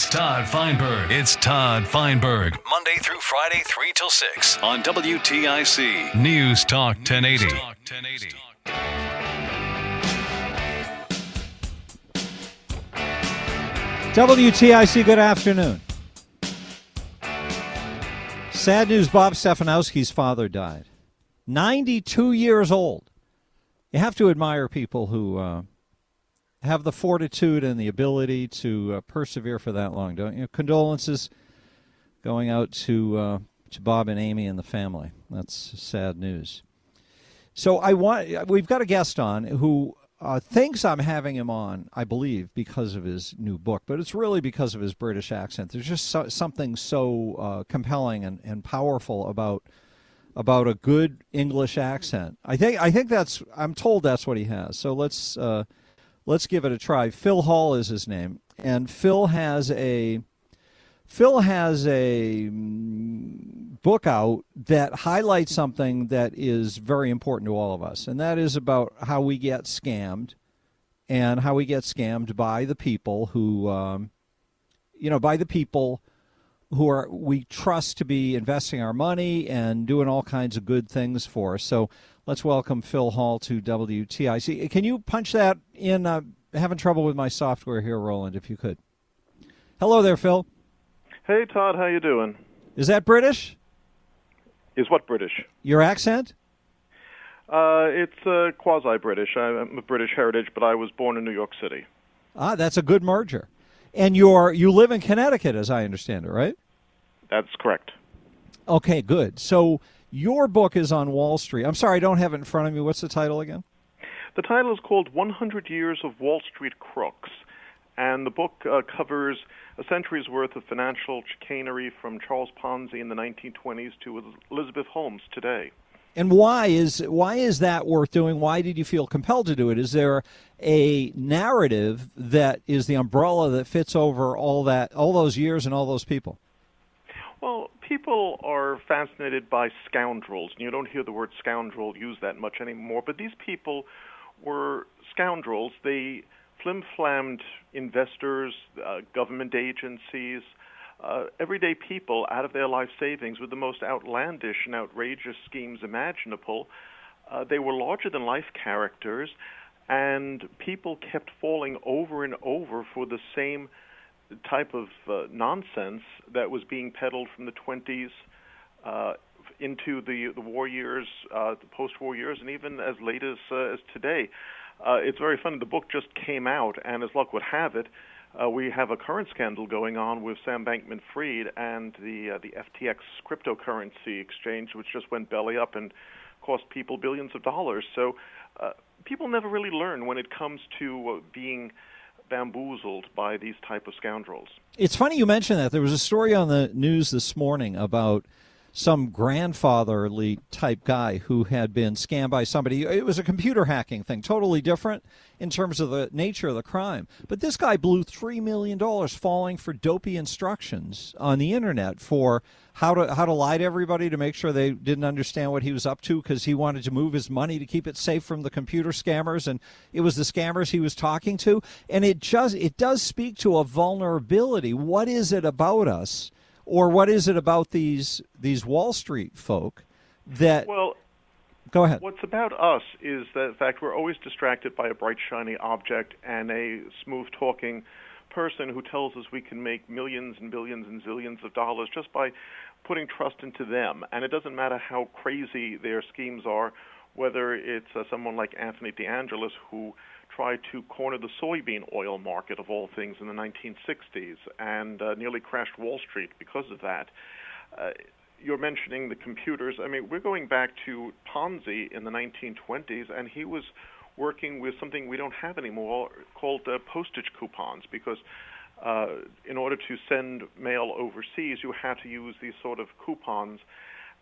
Todd Feinberg. It's Todd Feinberg. Monday through Friday, 3 till 6 on WTIC. News Talk 1080. News Talk 1080. WTIC, good afternoon. Sad news Bob Stefanowski's father died. 92 years old. You have to admire people who uh, have the fortitude and the ability to uh, persevere for that long, don't you? Condolences going out to uh, to Bob and Amy and the family. That's sad news. So I want we've got a guest on who uh, thinks I'm having him on, I believe, because of his new book, but it's really because of his British accent. There's just so, something so uh, compelling and, and powerful about about a good English accent. I think I think that's I'm told that's what he has. So let's uh, let's give it a try. Phil Hall is his name, and Phil has a Phil has a mm, book out that highlights something that is very important to all of us, and that is about how we get scammed and how we get scammed by the people who, um, you know, by the people who are we trust to be investing our money and doing all kinds of good things for us. So let's welcome Phil Hall to WTIC. Can you punch that in? Uh, having trouble with my software here, Roland, if you could. Hello there, Phil. Hey Todd, how you doing? Is that British? Is what British? Your accent? Uh, it's uh, quasi-British. I'm a British heritage, but I was born in New York City. Ah, that's a good merger. And you're you live in Connecticut, as I understand it, right? That's correct. Okay, good. So your book is on Wall Street. I'm sorry, I don't have it in front of me. What's the title again? The title is called 100 Years of Wall Street Crooks, and the book uh, covers a century's worth of financial chicanery from Charles Ponzi in the 1920s to Elizabeth Holmes today. And why is why is that worth doing? Why did you feel compelled to do it? Is there a narrative that is the umbrella that fits over all that all those years and all those people? Well, people are fascinated by scoundrels, you don't hear the word scoundrel used that much anymore. But these people were scoundrels. They flim-flammed investors, uh, government agencies, uh, everyday people out of their life savings with the most outlandish and outrageous schemes imaginable. Uh, they were larger than life characters, and people kept falling over and over for the same type of uh, nonsense that was being peddled from the 20s uh, into the the war years, uh, the post-war years, and even as late as uh, as today. Uh, it's very funny. The book just came out, and as luck would have it, uh, we have a current scandal going on with Sam Bankman-Fried and the the FTX cryptocurrency exchange, which just went belly up and cost people billions of dollars. So people never really learn when it comes to being bamboozled by these type of scoundrels. It's funny you mentioned that. There was a story on the news this morning about some grandfatherly type guy who had been scammed by somebody. It was a computer hacking thing, totally different in terms of the nature of the crime. But this guy blew $3 million falling for dopey instructions on the internet for how to how to lie to everybody to make sure they didn't understand what he was up to because he wanted to move his money to keep it safe from the computer scammers and it was the scammers he was talking to and it just it does speak to a vulnerability what is it about us or what is it about these these Wall Street folk that? Well, go ahead. What's about us is that, in fact, we're always distracted by a bright, shiny object and a smooth-talking person who tells us we can make millions and billions and zillions of dollars just by putting trust into them. And it doesn't matter how crazy their schemes are, whether it's uh, someone like Anthony DeAngelis who tried to corner the soybean oil market of all things in the 1960s and uh, nearly crashed Wall Street because of that. Uh, you're mentioning the computers. I mean, we're going back to Ponzi in the 1920s, and he was working with something we don't have anymore called uh, postage coupons because uh, in order to send mail overseas, you had to use these sort of coupons,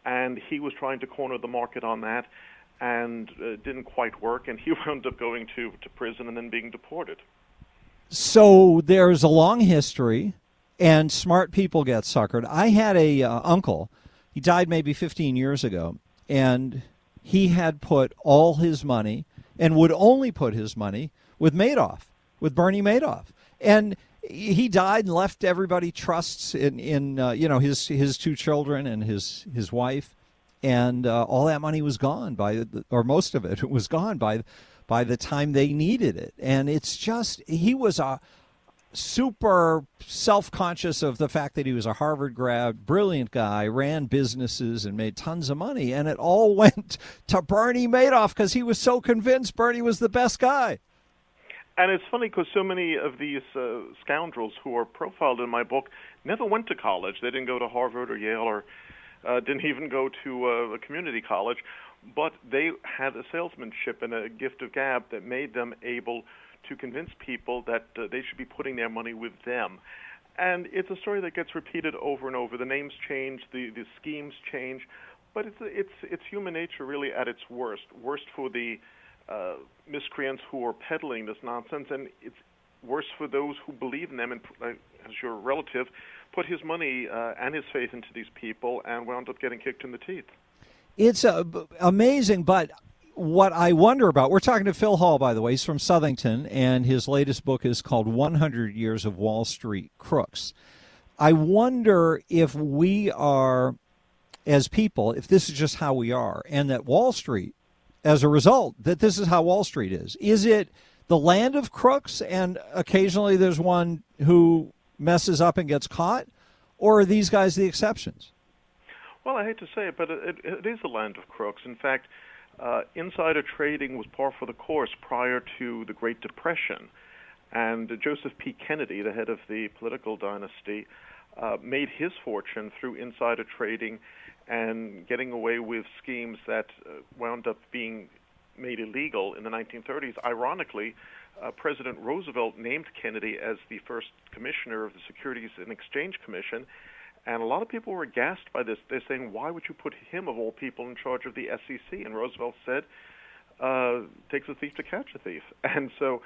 and he was trying to corner the market on that, and uh, didn't quite work, and he wound up going to to prison and then being deported. So there's a long history, and smart people get suckered. I had a uh, uncle; he died maybe 15 years ago, and he had put all his money and would only put his money with Madoff, with Bernie Madoff, and he died and left everybody trusts in in uh, you know his his two children and his his wife, and uh, all that money was gone by the, or most of it was gone by by the time they needed it, and it's just he was a super self-conscious of the fact that he was a Harvard grad, brilliant guy, ran businesses and made tons of money, and it all went to Bernie Madoff because he was so convinced Bernie was the best guy. And it's funny because so many of these uh, scoundrels who are profiled in my book never went to college. They didn't go to Harvard or Yale or uh, didn't even go to uh, a community college, but they had a salesmanship and a gift of gab that made them able to convince people that uh, they should be putting their money with them. And it's a story that gets repeated over and over. The names change, the, the schemes change, but it's it's it's human nature really at its worst. Worst for the uh, miscreants who are peddling this nonsense, and it's worse for those who believe in them. And uh, as your relative, put his money uh, and his faith into these people, and wound up getting kicked in the teeth. It's uh, amazing, but what I wonder about, we're talking to Phil Hall, by the way. He's from Southington, and his latest book is called 100 Years of Wall Street Crooks. I wonder if we are, as people, if this is just how we are, and that Wall Street as a result that this is how Wall Street is. Is it the land of crooks and occasionally there's one who messes up and gets caught? Or are these guys the exceptions? Well, I hate to say it, but it, it is a land of crooks. In fact, uh, insider trading was par for the course prior to the Great Depression. And Joseph P. Kennedy, the head of the political dynasty, uh, made his fortune through insider trading and getting away with schemes that uh, wound up being made illegal in the 1930s. Ironically, uh, President Roosevelt named Kennedy as the first commissioner of the Securities and Exchange Commission, and a lot of people were aghast by this. They're saying, why would you put him, of all people, in charge of the SEC? And Roosevelt said, uh, takes a thief to catch a thief. And so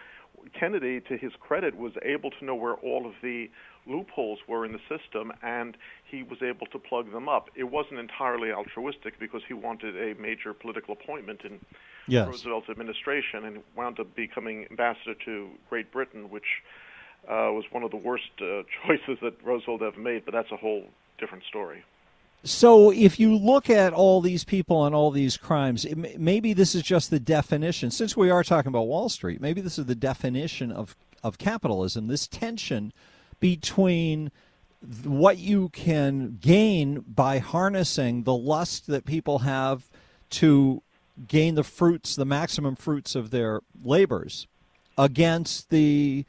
Kennedy, to his credit, was able to know where all of the loopholes were in the system, and he was able to plug them up. It wasn't entirely altruistic because he wanted a major political appointment in yes. Roosevelt's administration, and wound up becoming ambassador to Great Britain, which uh, was one of the worst uh, choices that Roosevelt ever made. But that's a whole different story. So, if you look at all these people and all these crimes, maybe this is just the definition. Since we are talking about Wall Street, maybe this is the definition of of capitalism. This tension between what you can gain by harnessing the lust that people have to gain the fruits, the maximum fruits of their labors, against the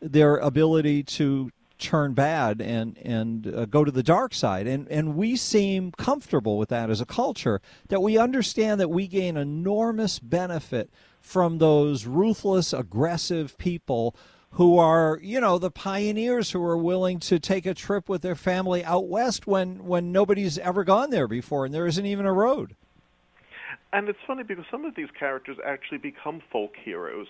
their ability to turn bad and and uh, go to the dark side and and we seem comfortable with that as a culture that we understand that we gain enormous benefit from those ruthless aggressive people who are, you know, the pioneers who are willing to take a trip with their family out west when when nobody's ever gone there before and there isn't even a road. And it's funny because some of these characters actually become folk heroes.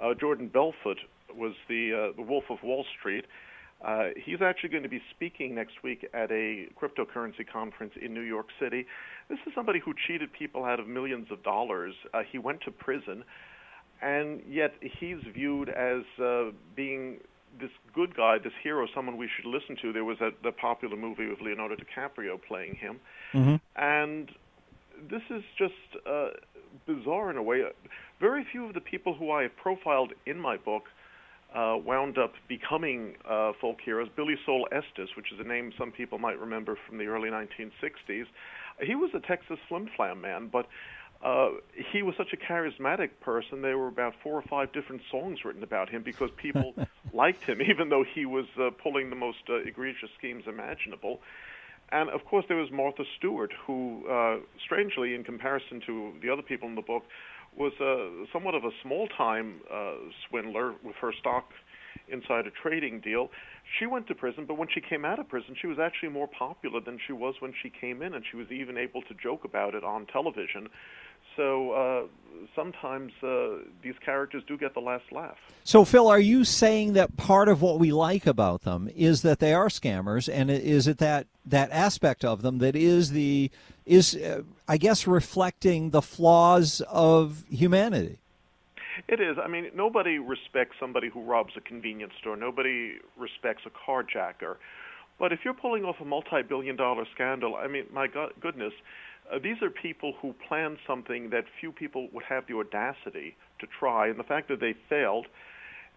Uh, Jordan Belfort was the uh, the Wolf of Wall Street. Uh, he's actually going to be speaking next week at a cryptocurrency conference in New York City. This is somebody who cheated people out of millions of dollars. Uh, he went to prison and yet he's viewed as uh, being this good guy, this hero, someone we should listen to. There was a the popular movie with Leonardo DiCaprio playing him, mm-hmm. and this is just uh, bizarre in a way. Very few of the people who I have profiled in my book uh, wound up becoming uh, folk heroes. Billie Sol Estes, which is a name some people might remember from the early 1960s, he was a Texas flim flam man, but uh, he was such a charismatic person. There were about four or five different songs written about him because people liked him, even though he was uh, pulling the most uh, egregious schemes imaginable. And of course, there was Martha Stewart, who, uh, strangely, in comparison to the other people in the book, was uh, somewhat of a small-time uh, swindler with her stock inside a trading deal. She went to prison, but when she came out of prison, she was actually more popular than she was when she came in, and she was even able to joke about it on television. So uh, sometimes uh, these characters do get the last laugh. So, Phil, are you saying that part of what we like about them is that they are scammers, and is it that that aspect of them that is the is uh, I guess reflecting the flaws of humanity? It is. I mean, nobody respects somebody who robs a convenience store. Nobody respects a carjacker. But if you're pulling off a multi-billion dollar scandal, I mean, my God, goodness, uh, these are people who planned something that few people would have the audacity to try, and the fact that they failed,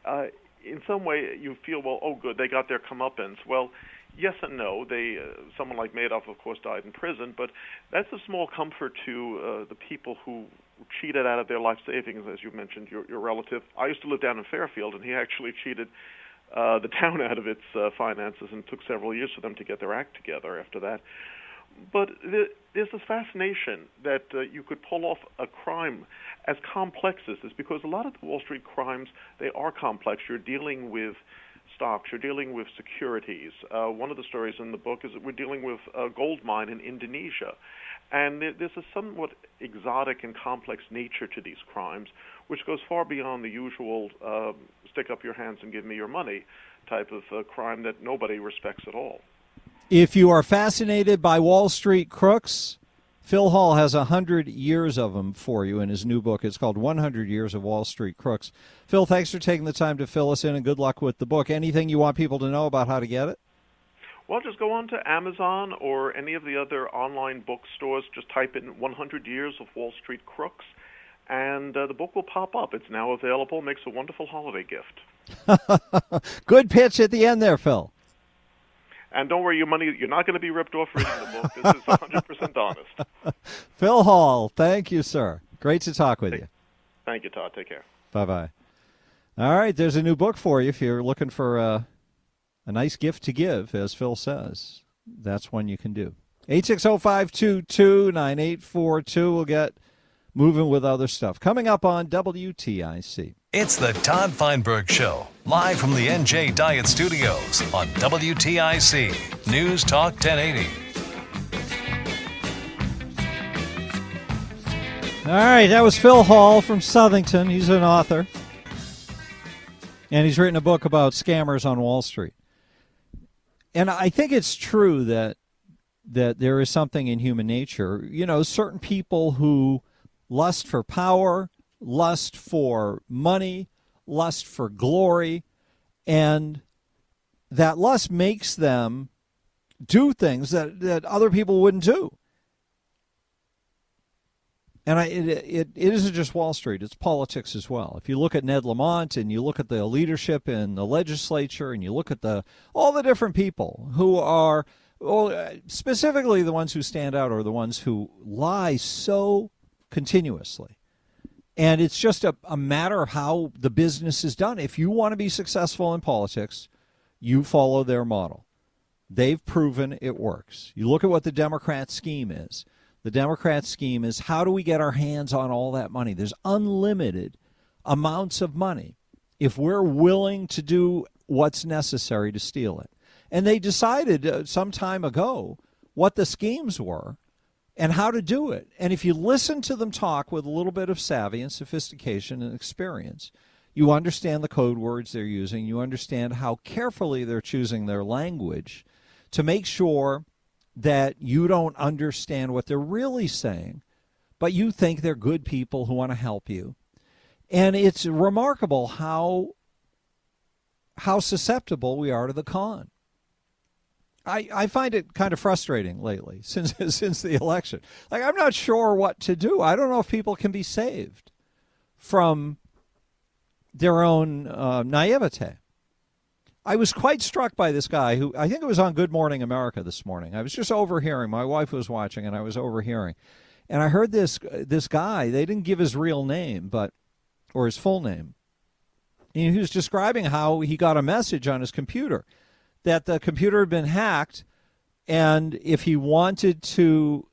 uh, in some way, you feel, well, oh, good, they got their comeuppance. Well, yes and no. They, uh, someone like Madoff, of course, died in prison, but that's a small comfort to uh, the people who cheated out of their life savings, as you mentioned, your, your relative. I used to live down in Fairfield, and he actually cheated uh, the town out of its uh, finances, and took several years for them to get their act together after that but there's this fascination that uh, you could pull off a crime as complex as this, because a lot of the Wall Street crimes they are complex. You're dealing with stocks, you're dealing with securities. Uh, one of the stories in the book is that we're dealing with a gold mine in Indonesia, and there's a somewhat exotic and complex nature to these crimes, which goes far beyond the usual uh, stick up your hands and give me your money type of uh, crime that nobody respects at all. If you are fascinated by Wall Street crooks, Phil Hall has a hundred years of them for you in his new book. It's called 100 Years of Wall Street Crooks. Phil, thanks for taking the time to fill us in, and good luck with the book. Anything you want people to know about how to get it? Well, just go on to Amazon or any of the other online bookstores. Just type in 100 Years of Wall Street Crooks, and uh, the book will pop up. It's now available. Makes a wonderful holiday gift. good pitch at the end there, Phil. And don't worry, your money, you're not going to be ripped off reading the book. This is 100% honest. Phil Hall, thank you, sir. Great to talk with thank, you. Thank you, Todd. Take care. Bye bye. All right, there's a new book for you if you're looking for a, a nice gift to give, as Phil says. That's one you can do. 860 We'll get moving with other stuff. Coming up on WTIC. It's the Todd Feinberg Show, live from the NJ Diet Studios on WTIC News Talk 1080. All right, that was Phil Hall from Southington. He's an author. And he's written a book about scammers on Wall Street. And I think it's true that that there is something in human nature. You know, certain people who lust for power, lust for money, lust for glory, and that lust makes them do things that, that other people wouldn't do. And I, it, it, it isn't just Wall Street, it's politics as well. If you look at Ned Lamont and you look at the leadership in the legislature and you look at the all the different people who are, well, specifically the ones who stand out are the ones who lie so continuously and it's just a, a matter of how the business is done. If you want to be successful in politics, you follow their model. They've proven it works. You look at what the Democrat scheme is. The Democrat scheme is how do we get our hands on all that money? There's unlimited amounts of money if we're willing to do what's necessary to steal it. And they decided uh, some time ago what the schemes were and how to do it. And if you listen to them talk with a little bit of savvy and sophistication and experience, you understand the code words they're using, you understand how carefully they're choosing their language to make sure that you don't understand what they're really saying, but you think they're good people who want to help you. And it's remarkable how how susceptible we are to the con. I, I find it kind of frustrating lately since since the election. Like I'm not sure what to do. I don't know if people can be saved from their own uh, naivete. I was quite struck by this guy who I think it was on Good Morning America this morning. I was just overhearing. My wife was watching, and I was overhearing, and I heard this this guy. They didn't give his real name, but or his full name. And he was describing how he got a message on his computer that the computer had been hacked, and if he wanted to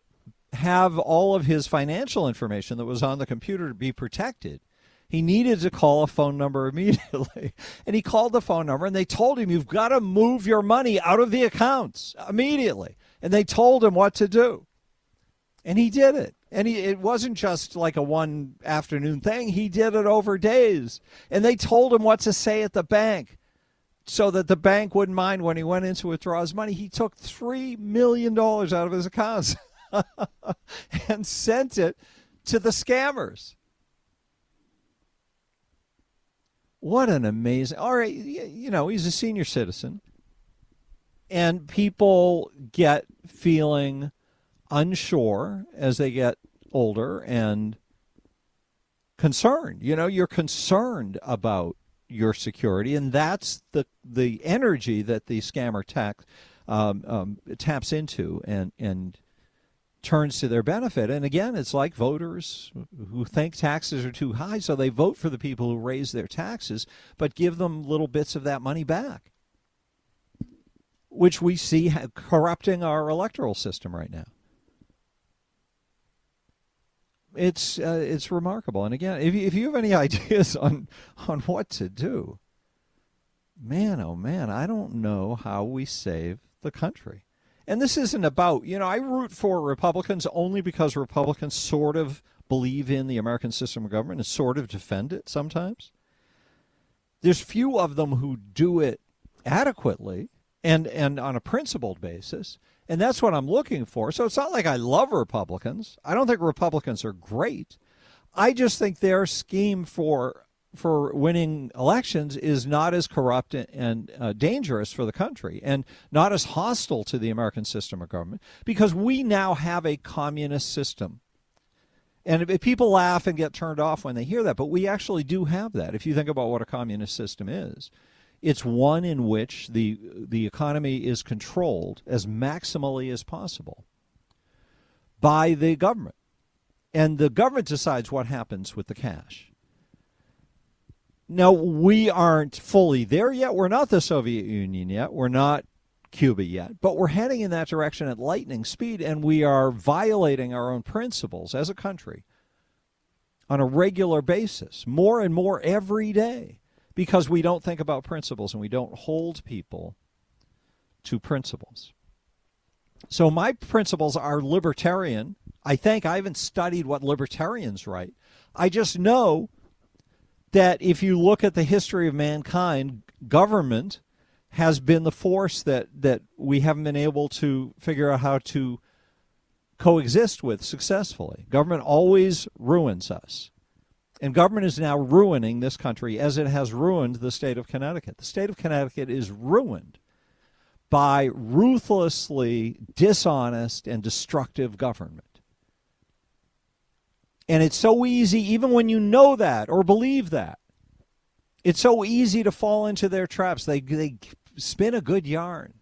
have all of his financial information that was on the computer to be protected, he needed to call a phone number immediately. And he called the phone number and they told him, You've got to move your money out of the accounts immediately. And they told him what to do. And he did it. And he, it wasn't just like a one afternoon thing, he did it over days. And they told him what to say at the bank so that the bank wouldn't mind when he went in to withdraw his money. He took $3 million out of his accounts and sent it to the scammers. What an amazing. All right, you know, he's a senior citizen. And people get feeling unsure as they get older and concerned. You know, you're concerned about your security, and that's the the energy that the scammer tax um, um, taps into and and turns to their benefit. And again, it's like voters who think taxes are too high, so they vote for the people who raise their taxes, but give them little bits of that money back, which we see corrupting our electoral system right now. It's uh, it's remarkable. And again, if you, if you have any ideas on on what to do, man, oh man, I don't know how we save the country. And this isn't about, you know, I root for Republicans only because Republicans sort of believe in the American system of government and sort of defend it sometimes. There's few of them who do it adequately and, and on a principled basis. And that's what I'm looking for. So it's not like I love Republicans. I don't think Republicans are great. I just think their scheme for for winning elections is not as corrupt and uh, dangerous for the country and not as hostile to the American system of government because we now have a communist system. And people laugh and get turned off when they hear that, but we actually do have that. If you think about what a communist system is, it's one in which the the economy is controlled as maximally as possible by the government. And the government decides what happens with the cash. Now, we aren't fully there yet. We're not the Soviet Union yet. We're not Cuba yet. But we're heading in that direction at lightning speed, and we are violating our own principles as a country on a regular basis, more and more every day, because we don't think about principles and we don't hold people to principles. So, my principles are libertarian. I think I haven't studied what libertarians write. I just know that if you look at the history of mankind, government has been the force that, that we haven't been able to figure out how to coexist with successfully. Government always ruins us. And government is now ruining this country as it has ruined the state of Connecticut. The state of Connecticut is ruined by ruthlessly dishonest and destructive government. And it's so easy, even when you know that or believe that, it's so easy to fall into their traps. They, they spin a good yarn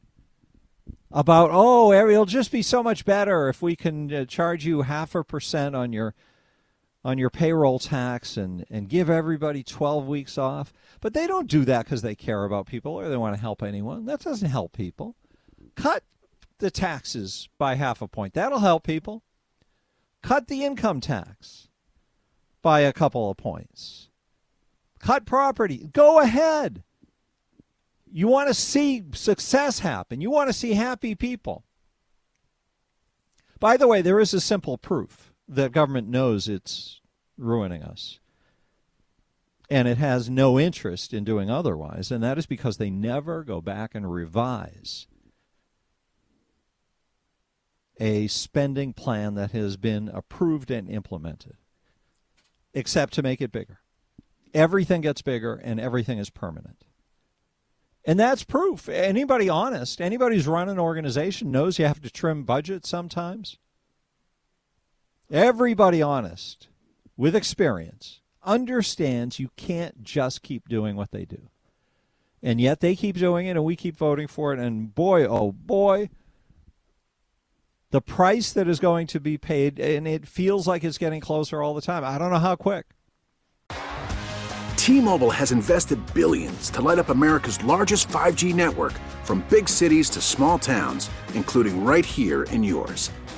about, oh, it'll just be so much better if we can uh, charge you half a percent on your on your payroll tax and, and give everybody 12 weeks off. But they don't do that because they care about people or they want to help anyone. That doesn't help people. Cut the taxes by half a point. That'll help people cut the income tax by a couple of points. Cut property. Go ahead. You want to see success happen. You want to see happy people. By the way, there is a simple proof that government knows it's ruining us. And it has no interest in doing otherwise, and that is because they never go back and revise a spending plan that has been approved and implemented, except to make it bigger. Everything gets bigger and everything is permanent. And that's proof. Anybody honest, anybody who's run an organization knows you have to trim budgets sometimes. Everybody honest with experience understands you can't just keep doing what they do. And yet they keep doing it and we keep voting for it. And boy, oh boy, the price that is going to be paid, and it feels like it's getting closer all the time. I don't know how quick. T Mobile has invested billions to light up America's largest 5G network from big cities to small towns, including right here in yours.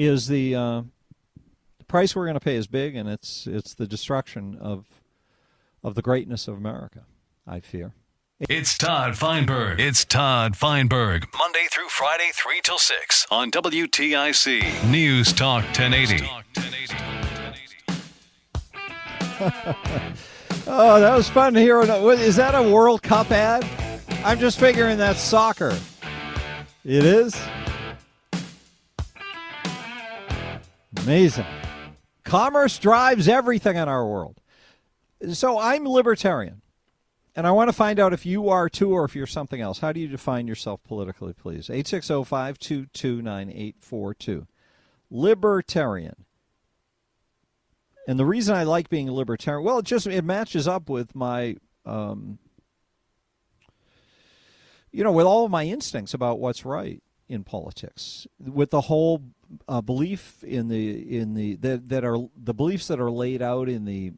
is the uh, the price we're going to pay is big, and it's it's the destruction of of the greatness of America. I fear. It's Todd Feinberg. It's Todd Feinberg. Monday through Friday, 3 till 6 on WTIC News Talk 1080. oh, that was fun to hear. Is that a World Cup ad? I'm just figuring that's soccer. It is? Amazing. Commerce drives everything in our world. So I'm libertarian. And I want to find out if you are too or if you're something else. How do you define yourself politically, please? 860 522 9842. Libertarian. And the reason I like being a libertarian, well, it just it matches up with my, um, you know, with all of my instincts about what's right in politics, with the whole uh, belief in the in the that, that are the beliefs that are laid out in the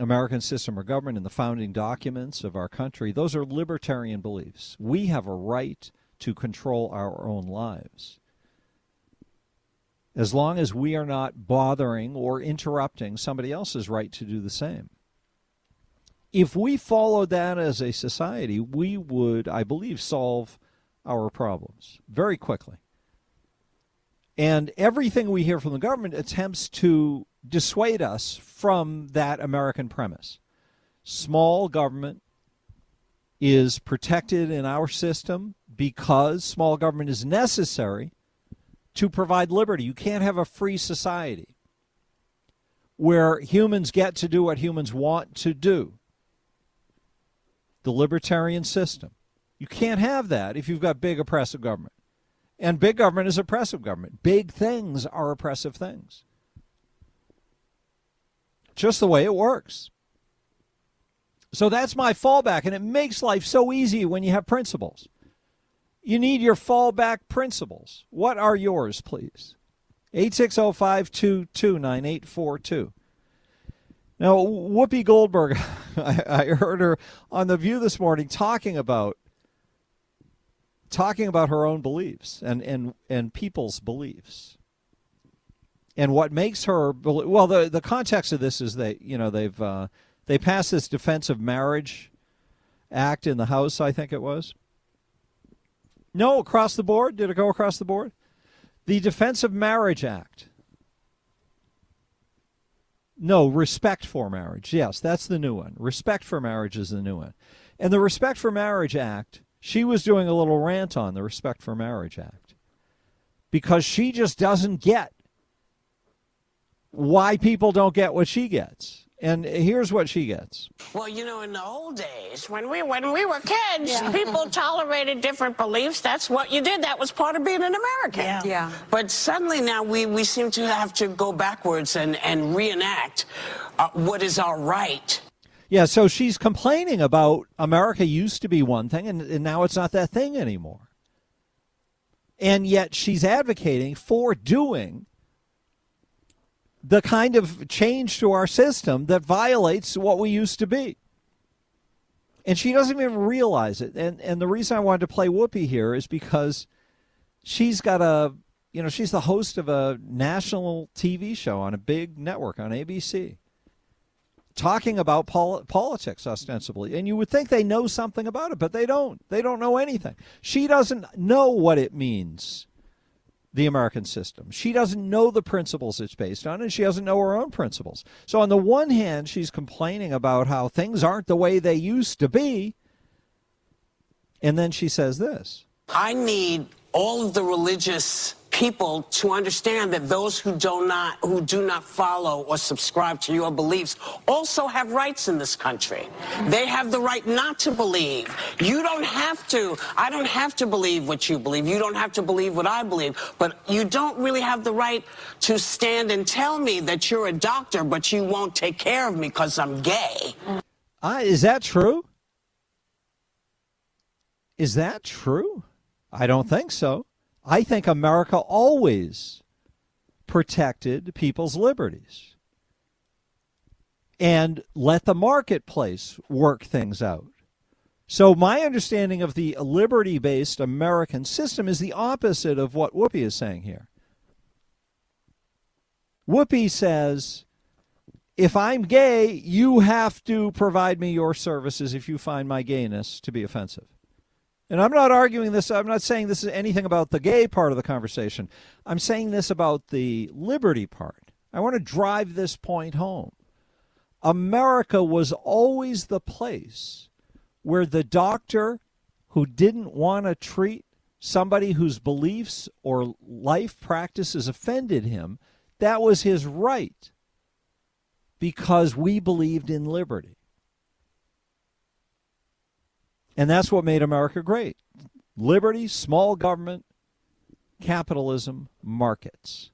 American system of government in the founding documents of our country. Those are libertarian beliefs. We have a right to control our own lives. As long as we are not bothering or interrupting somebody else's right to do the same. If we followed that as a society, we would, I believe, solve our problems very quickly. And everything we hear from the government attempts to dissuade us from that American premise. Small government is protected in our system because small government is necessary to provide liberty. You can't have a free society where humans get to do what humans want to do. The libertarian system. You can't have that if you've got big oppressive government. And big government is oppressive government. Big things are oppressive things. Just the way it works. So that's my fallback, and it makes life so easy when you have principles. You need your fallback principles. What are yours, please? 860 522 9842. Now, Whoopi Goldberg, I, I heard her on The View this morning talking about talking about her own beliefs and, and, and people's beliefs. And what makes her well, the the context of this is that you know they've uh, they passed this Defense of Marriage Act in the House, I think it was. No, across the board. Did it go across the board? The Defense of Marriage Act. No, Respect for Marriage. Yes, that's the new one. Respect for Marriage is the new one. And the Respect for Marriage Act she was doing a little rant on the Respect for Marriage Act because she just doesn't get why people don't get what she gets. And here's what she gets. Well, you know, in the old days, when we when we were kids, yeah. people tolerated different beliefs. That's what you did. That was part of being an American. Yeah. yeah. But suddenly now we, we seem to have to go backwards and, and reenact uh, what is our right. Yeah, so she's complaining about America used to be one thing and, and now it's not that thing anymore. And yet she's advocating for doing the kind of change to our system that violates what we used to be. And she doesn't even realize it. And and the reason I wanted to play Whoopi here is because she's got a you know, she's the host of a national TV show on a big network on ABC, talking about pol- politics ostensibly. And you would think they know something about it, but they don't. They don't know anything. She doesn't know what it means, the American system. She doesn't know the principles it's based on, and she doesn't know her own principles. So, on the one hand, she's complaining about how things aren't the way they used to be. And then she says this I need all of the religious people to understand that those who do not who do not follow or subscribe to your beliefs also have rights in this country. They have the right not to believe. You don't have to. I don't have to believe what you believe. You don't have to believe what I believe. But you don't really have the right to stand and tell me that you're a doctor, but you won't take care of me because I'm gay. Uh, is that true? Is that true? I don't think so. I think America always protected people's liberties and let the marketplace work things out. So, my understanding of the liberty based American system is the opposite of what Whoopi is saying here. Whoopi says, if I'm gay, you have to provide me your services if you find my gayness to be offensive. And I'm not arguing this, I'm not saying this is anything about the gay part of the conversation. I'm saying this about the liberty part. I want to drive this point home. America was always the place where the doctor who didn't want to treat somebody whose beliefs or life practices offended him, that was his right because we believed in liberty. And that's what made America great liberty, small government, capitalism, markets.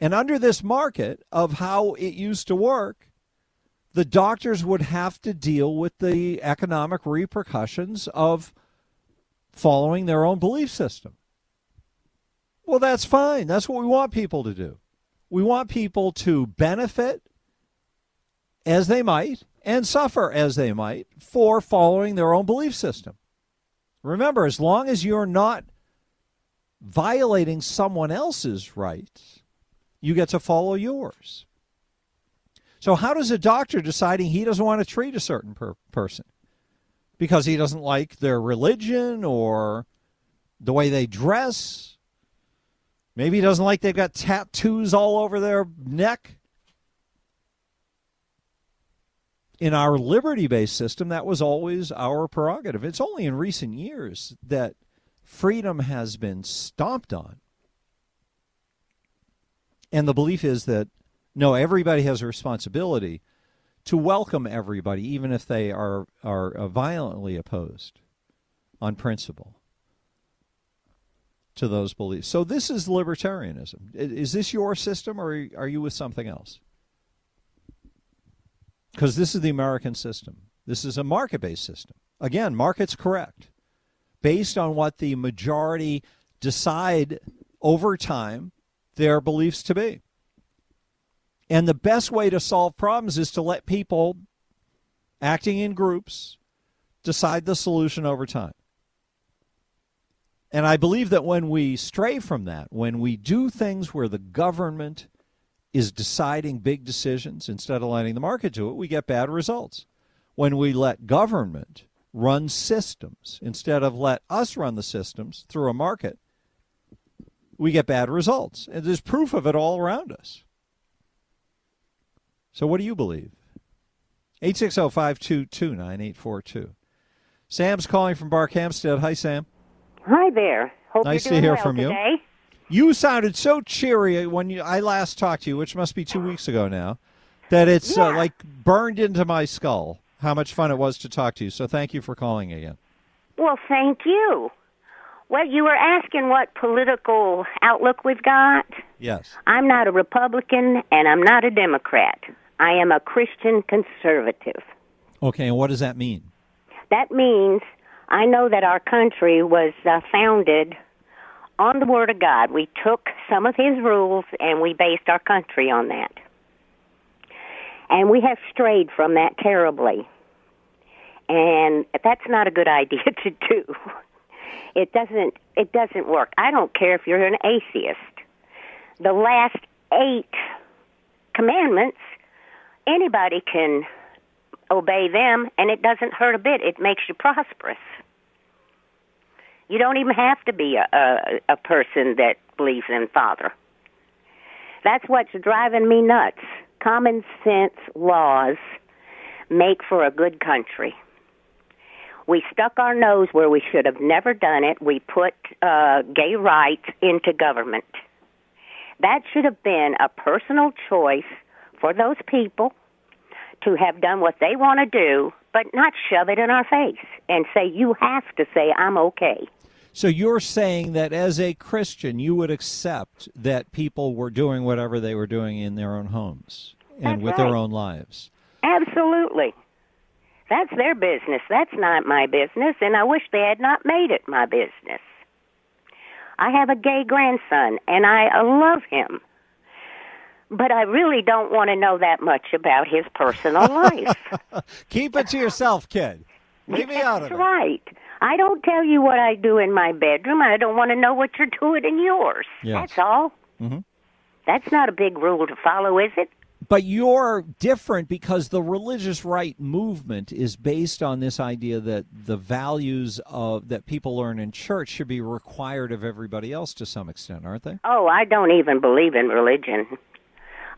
And under this market of how it used to work, the doctors would have to deal with the economic repercussions of following their own belief system. Well, that's fine. That's what we want people to do. We want people to benefit as they might and suffer as they might for following their own belief system. Remember, as long as you're not violating someone else's rights, you get to follow yours. So, how does a doctor deciding he doesn't want to treat a certain per- person because he doesn't like their religion or the way they dress? Maybe he doesn't like they've got tattoos all over their neck. In our liberty based system, that was always our prerogative. It's only in recent years that freedom has been stomped on. And the belief is that no, everybody has a responsibility to welcome everybody, even if they are, are violently opposed on principle to those beliefs. So, this is libertarianism. Is this your system, or are you with something else? Because this is the American system. This is a market based system. Again, market's correct. Based on what the majority decide over time their beliefs to be. And the best way to solve problems is to let people acting in groups decide the solution over time. And I believe that when we stray from that, when we do things where the government is deciding big decisions instead of letting the market do it, we get bad results. When we let government run systems instead of let us run the systems through a market, we get bad results. And there's proof of it all around us. So, what do you believe? 860 522 9842. Sam's calling from Barkhamsted. Hi, Sam. Hi there. Hope nice to hear well from today. you. You sounded so cheery when you, I last talked to you, which must be two weeks ago now, that it's uh, like burned into my skull how much fun it was to talk to you. So thank you for calling again. Well, thank you. Well, you were asking what political outlook we've got. Yes. I'm not a Republican and I'm not a Democrat. I am a Christian conservative. Okay, and what does that mean? That means I know that our country was uh, founded on the Word of God. We took some of His rules and we based our country on that. And we have strayed from that terribly. And that's not a good idea to do. It doesn't it doesn't work. I don't care if you're an atheist. The last 8 commandments anybody can obey them and it doesn't hurt a bit. It makes you prosperous. You don't even have to be a, a, a person that believes in Father. That's what's driving me nuts. Common sense laws make for a good country. We stuck our nose where we should have never done it. We put uh, gay rights into government. That should have been a personal choice for those people to have done what they want to do, but not shove it in our face and say, you have to say, I'm okay. So you're saying that as a Christian, you would accept that people were doing whatever they were doing in their own homes and That's with right. their own lives. Absolutely. That's their business. That's not my business, and I wish they had not made it my business. I have a gay grandson, and I uh, love him. But I really don't want to know that much about his personal life. Keep it to yourself, kid. Leave me out of That's right. I don't tell you what I do in my bedroom. I don't want to know what you're doing in yours. Yes. That's all. hmm That's not a big rule to follow, is it? But you're different because the religious right movement is based on this idea that the values of that people learn in church should be required of everybody else to some extent, aren't they? Oh, I don't even believe in religion.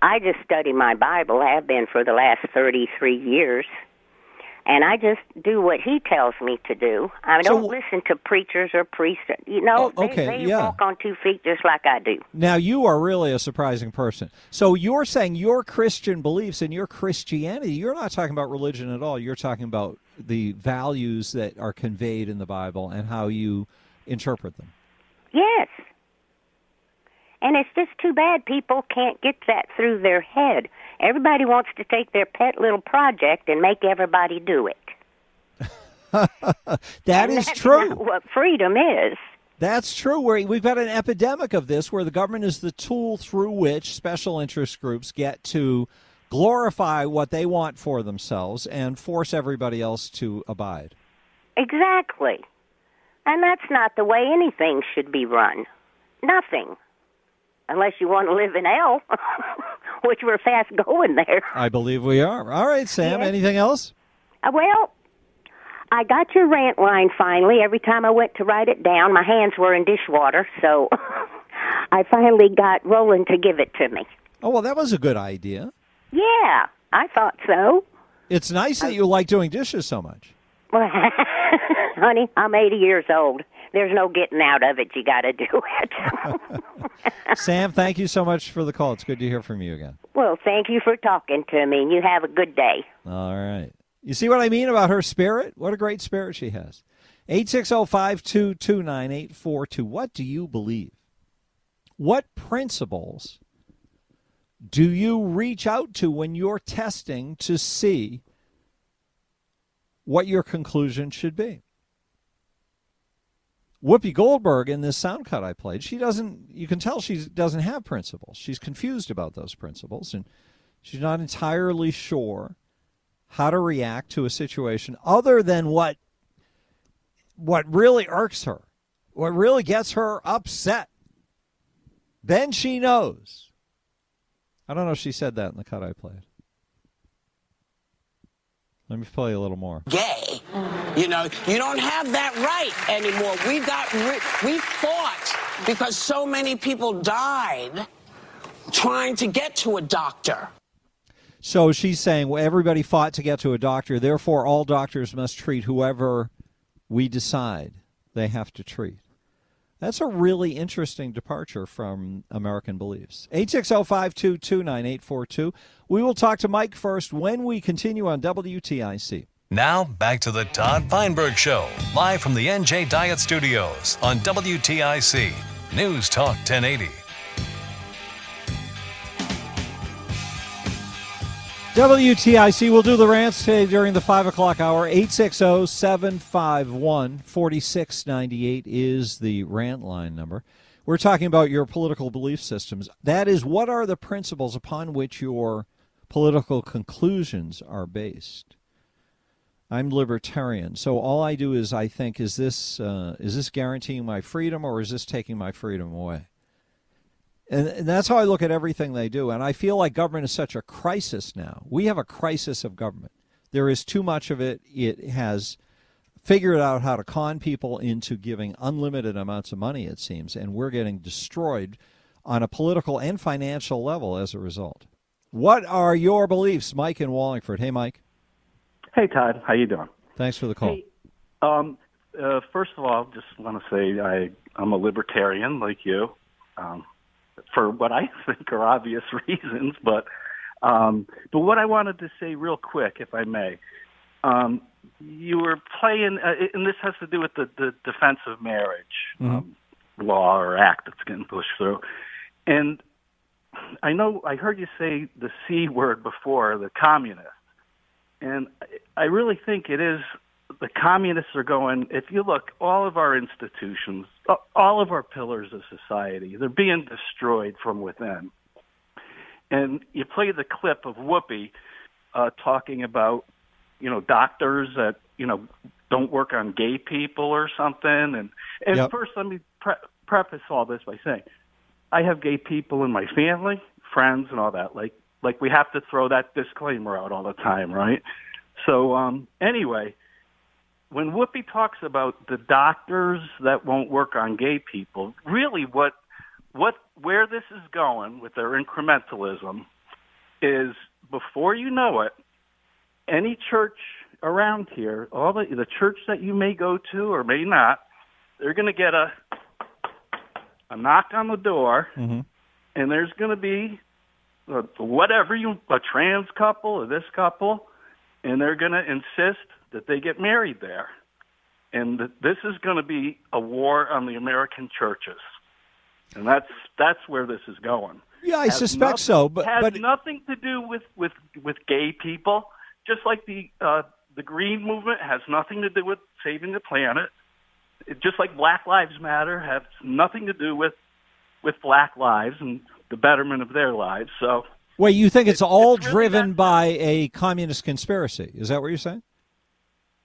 I just study my Bible, have been for the last 33 years. And I just do what he tells me to do. I don't listen to preachers or priests. You know, Oh, okay, they, they yeah. walk on two feet just like I do. Now you are really a surprising person. So you're saying your Christian beliefs and your Christianity, you're not talking about religion at all. You're talking about the values that are conveyed in the Bible and how you interpret them. Yes. And it's just too bad people can't get that through their head. Everybody wants to take their pet little project and make everybody do it. That is that's true. not what freedom is. That's true. Where we've got an epidemic of this, where the government is the tool through which special interest groups get to glorify what they want for themselves and force everybody else to abide. Exactly. And that's not the way anything should be run. Nothing. Unless you want to live in hell, which we're fast going there. I believe we are. All right, Sam. Yes. Anything else? Uh, Well, I got your rant line finally. Every time I went to write it down, my hands were in dishwater, so I finally got Roland to give it to me. Oh well, that was a good idea. Yeah, I thought so. It's nice that you like doing dishes so much. Honey, I'm 80 years old. There's no getting out of it. You got to do it. Sam, thank you so much for the call. It's good to hear from you again. well, thank you for talking to me, you have a good day. All right. You see what I mean about her spirit? What a great spirit she has. 860-522-9842. What do you believe? What principles do you reach out to when you're testing to see what your conclusion should be? Whoopi Goldberg in this sound cut I played, she doesn't you can tell she doesn't have principles. She's confused about those principles and she's not entirely sure how to react to a situation other than what what really irks her, what really gets her upset. Then she knows. I don't know if she said that in the cut I played. Let me play a little more. gay. You know, you don't have that right anymore. We got, ri- we fought because so many people died trying to get to a doctor. So she's saying well, everybody fought to get to a doctor, therefore all doctors must treat whoever we decide they have to treat. That's a really interesting departure from American beliefs. 860-522-9842. We will talk to Mike first when we continue on WTIC. Now, back to the Todd Feinberg Show, live from the NJ Diet Studios on WTIC. News Talk 1080. WTIC will do the rants today during the 5 o'clock hour. 860 751 4698 is the rant line number. We're talking about your political belief systems. That is, what are the principles upon which your political conclusions are based? I'm libertarian. So all I do is I think is this uh, is this guaranteeing my freedom or is this taking my freedom away? And, and that's how I look at everything they do. And I feel like government is such a crisis now. We have a crisis of government. There is too much of it. It has figured out how to con people into giving unlimited amounts of money, it seems, and we're getting destroyed on a political and financial level as a result. What are your beliefs, Mike in Wallingford? Hey, Mike. Hey, Todd. How you doing? Thanks for the call. Hey, um, uh, first of all, just want to say I I'm a libertarian like you, um, for what I think are obvious reasons. But um, but what I wanted to say real quick, if I may, um, you were playing, uh, and this has to do with the the defense of marriage Mm-hmm. um, law or act that's getting pushed through, and I know I heard you say the c word before, the communist. And I really think it is the communists are going, if you look, all of our institutions, all of our pillars of society, they're being destroyed from within. And you play the clip of Whoopi uh, talking about, you know, doctors that, you know, don't work on gay people or something. And, and Yep. first, let me pre- preface all this by saying, I have gay people in my family, friends, and all that. Like, like we have to throw that disclaimer out all the time, right? So, um, anyway, when Whoopi talks about the doctors that won't work on gay people, really what what where this is going with their incrementalism is before you know it, any church around here, all the the church that you may go to or may not, they're going to get a a knock on the door, Mm-hmm. and there's going to be uh, whatever you a trans couple or this couple, and they're going to insist that they get married there, and this is going to be a war on the American churches, and that's that's where this is going. Yeah, I Has suspect nothing- so, but has but nothing to do with with with gay people. Just like the uh, the green movement has nothing to do with saving the planet. It, just like Black Lives Matter has nothing to do with with Black lives and the betterment of their lives. So wait, you think it's all it's really driven by a communist conspiracy? Is that what you're saying?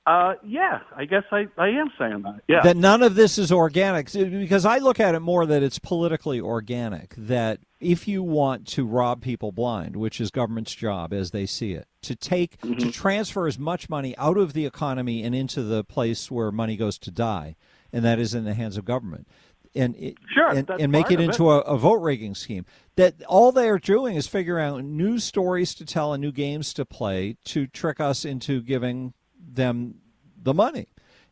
Uh, yeah, I guess I, I am saying that. Yeah. That none of this is organic because I look at it more that it's politically organic. That if you want to rob people blind, which is government's job as they see it, to take Mm-hmm. to transfer as much money out of the economy and into the place where money goes to die, and that is in the hands of government. And it, Sure, and, and make it into a, a vote rigging scheme. That all they are doing is figuring out new stories to tell and new games to play to trick us into giving them the money.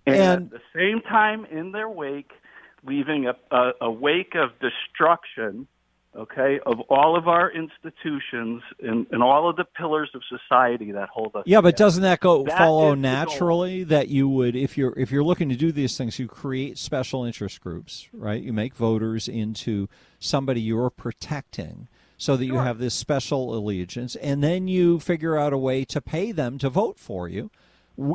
and, and at the same time, in their wake, leaving a, a, a wake of destruction, okay, of all of our institutions and, and all of the pillars of society that hold us. Yeah, but doesn't that go That follow is the goal. naturally that you would if you're if you're looking to do these things, you create special interest groups, right? You make voters into somebody you're protecting so that you have this special allegiance and then you figure out a way to pay them to vote for you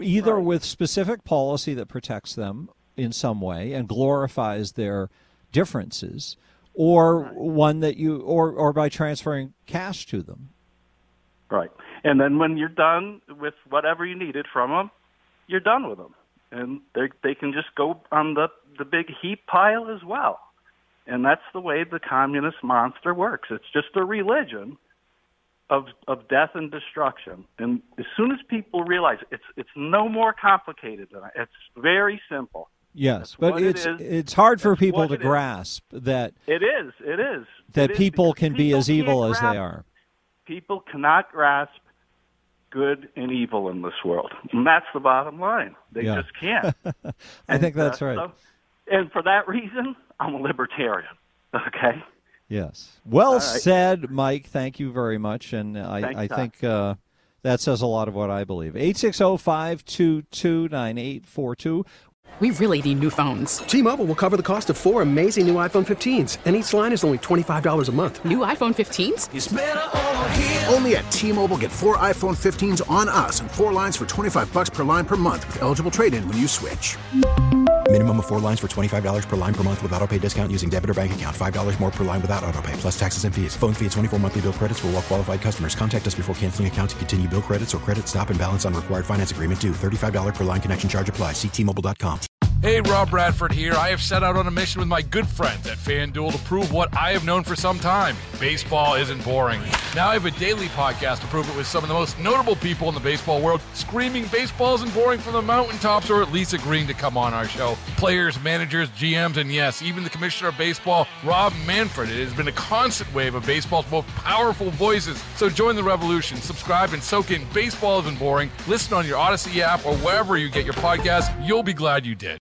either with specific policy that protects them in some way and glorifies their differences or one that you or or by transferring cash to them. Right. And then when you're done with whatever you needed from them, you're done with them. And they they can just go on the the big heap pile as well. And that's the way the communist monster works. It's just a religion of of death and destruction. And as soon as people realize it's it's no more complicated than that. It's very simple. Yes, That's but what it it's it's hard for That's people to it is. grasp that It is. It is. that It people can be as evil as grasp they are. people cannot grasp good and evil in this world. And that's the bottom line. They Yeah. just can't. I And, think that's uh, right. so- and for that reason, I'm a libertarian. Okay? Yes. Well right. said, Mike. Thank you very much, and I, Thanks, I think uh, that says a lot of what I believe. Eight six zero five two two nine eight four two. We really need new phones. T-Mobile will cover the cost of four amazing new iPhone 15s, and each line is only $25 a month. New iPhone 15s? Only at T-Mobile get four iPhone 15s on us and four lines for 25 bucks per line per month with eligible trade-in when you switch. Minimum of four lines for $25 per line per month with auto pay discount using debit or bank account. $5 more per line without auto pay, plus taxes and fees. Phone fee at 24 monthly bill credits for all well qualified customers. Contact us before canceling account to continue bill credits or credit stop and balance on required finance agreement due. $35 per line connection charge applies. Ctmobile.com. Hey, Rob Bradford here. I have set out on a mission with my good friends at FanDuel to prove what I have known for some time baseball isn't boring. Now I have a daily podcast to prove it with some of the most notable people in the baseball world screaming baseball isn't boring from the mountaintops or at least agreeing to come on our show. Players, managers, GMs, and yes, even the commissioner of baseball, Rob Manfred. It has been a constant wave of baseball's most powerful voices. So join the revolution. Subscribe and soak in Baseball Isn't Boring. Listen on your Audacy app or wherever you get your podcast. You'll be glad you did.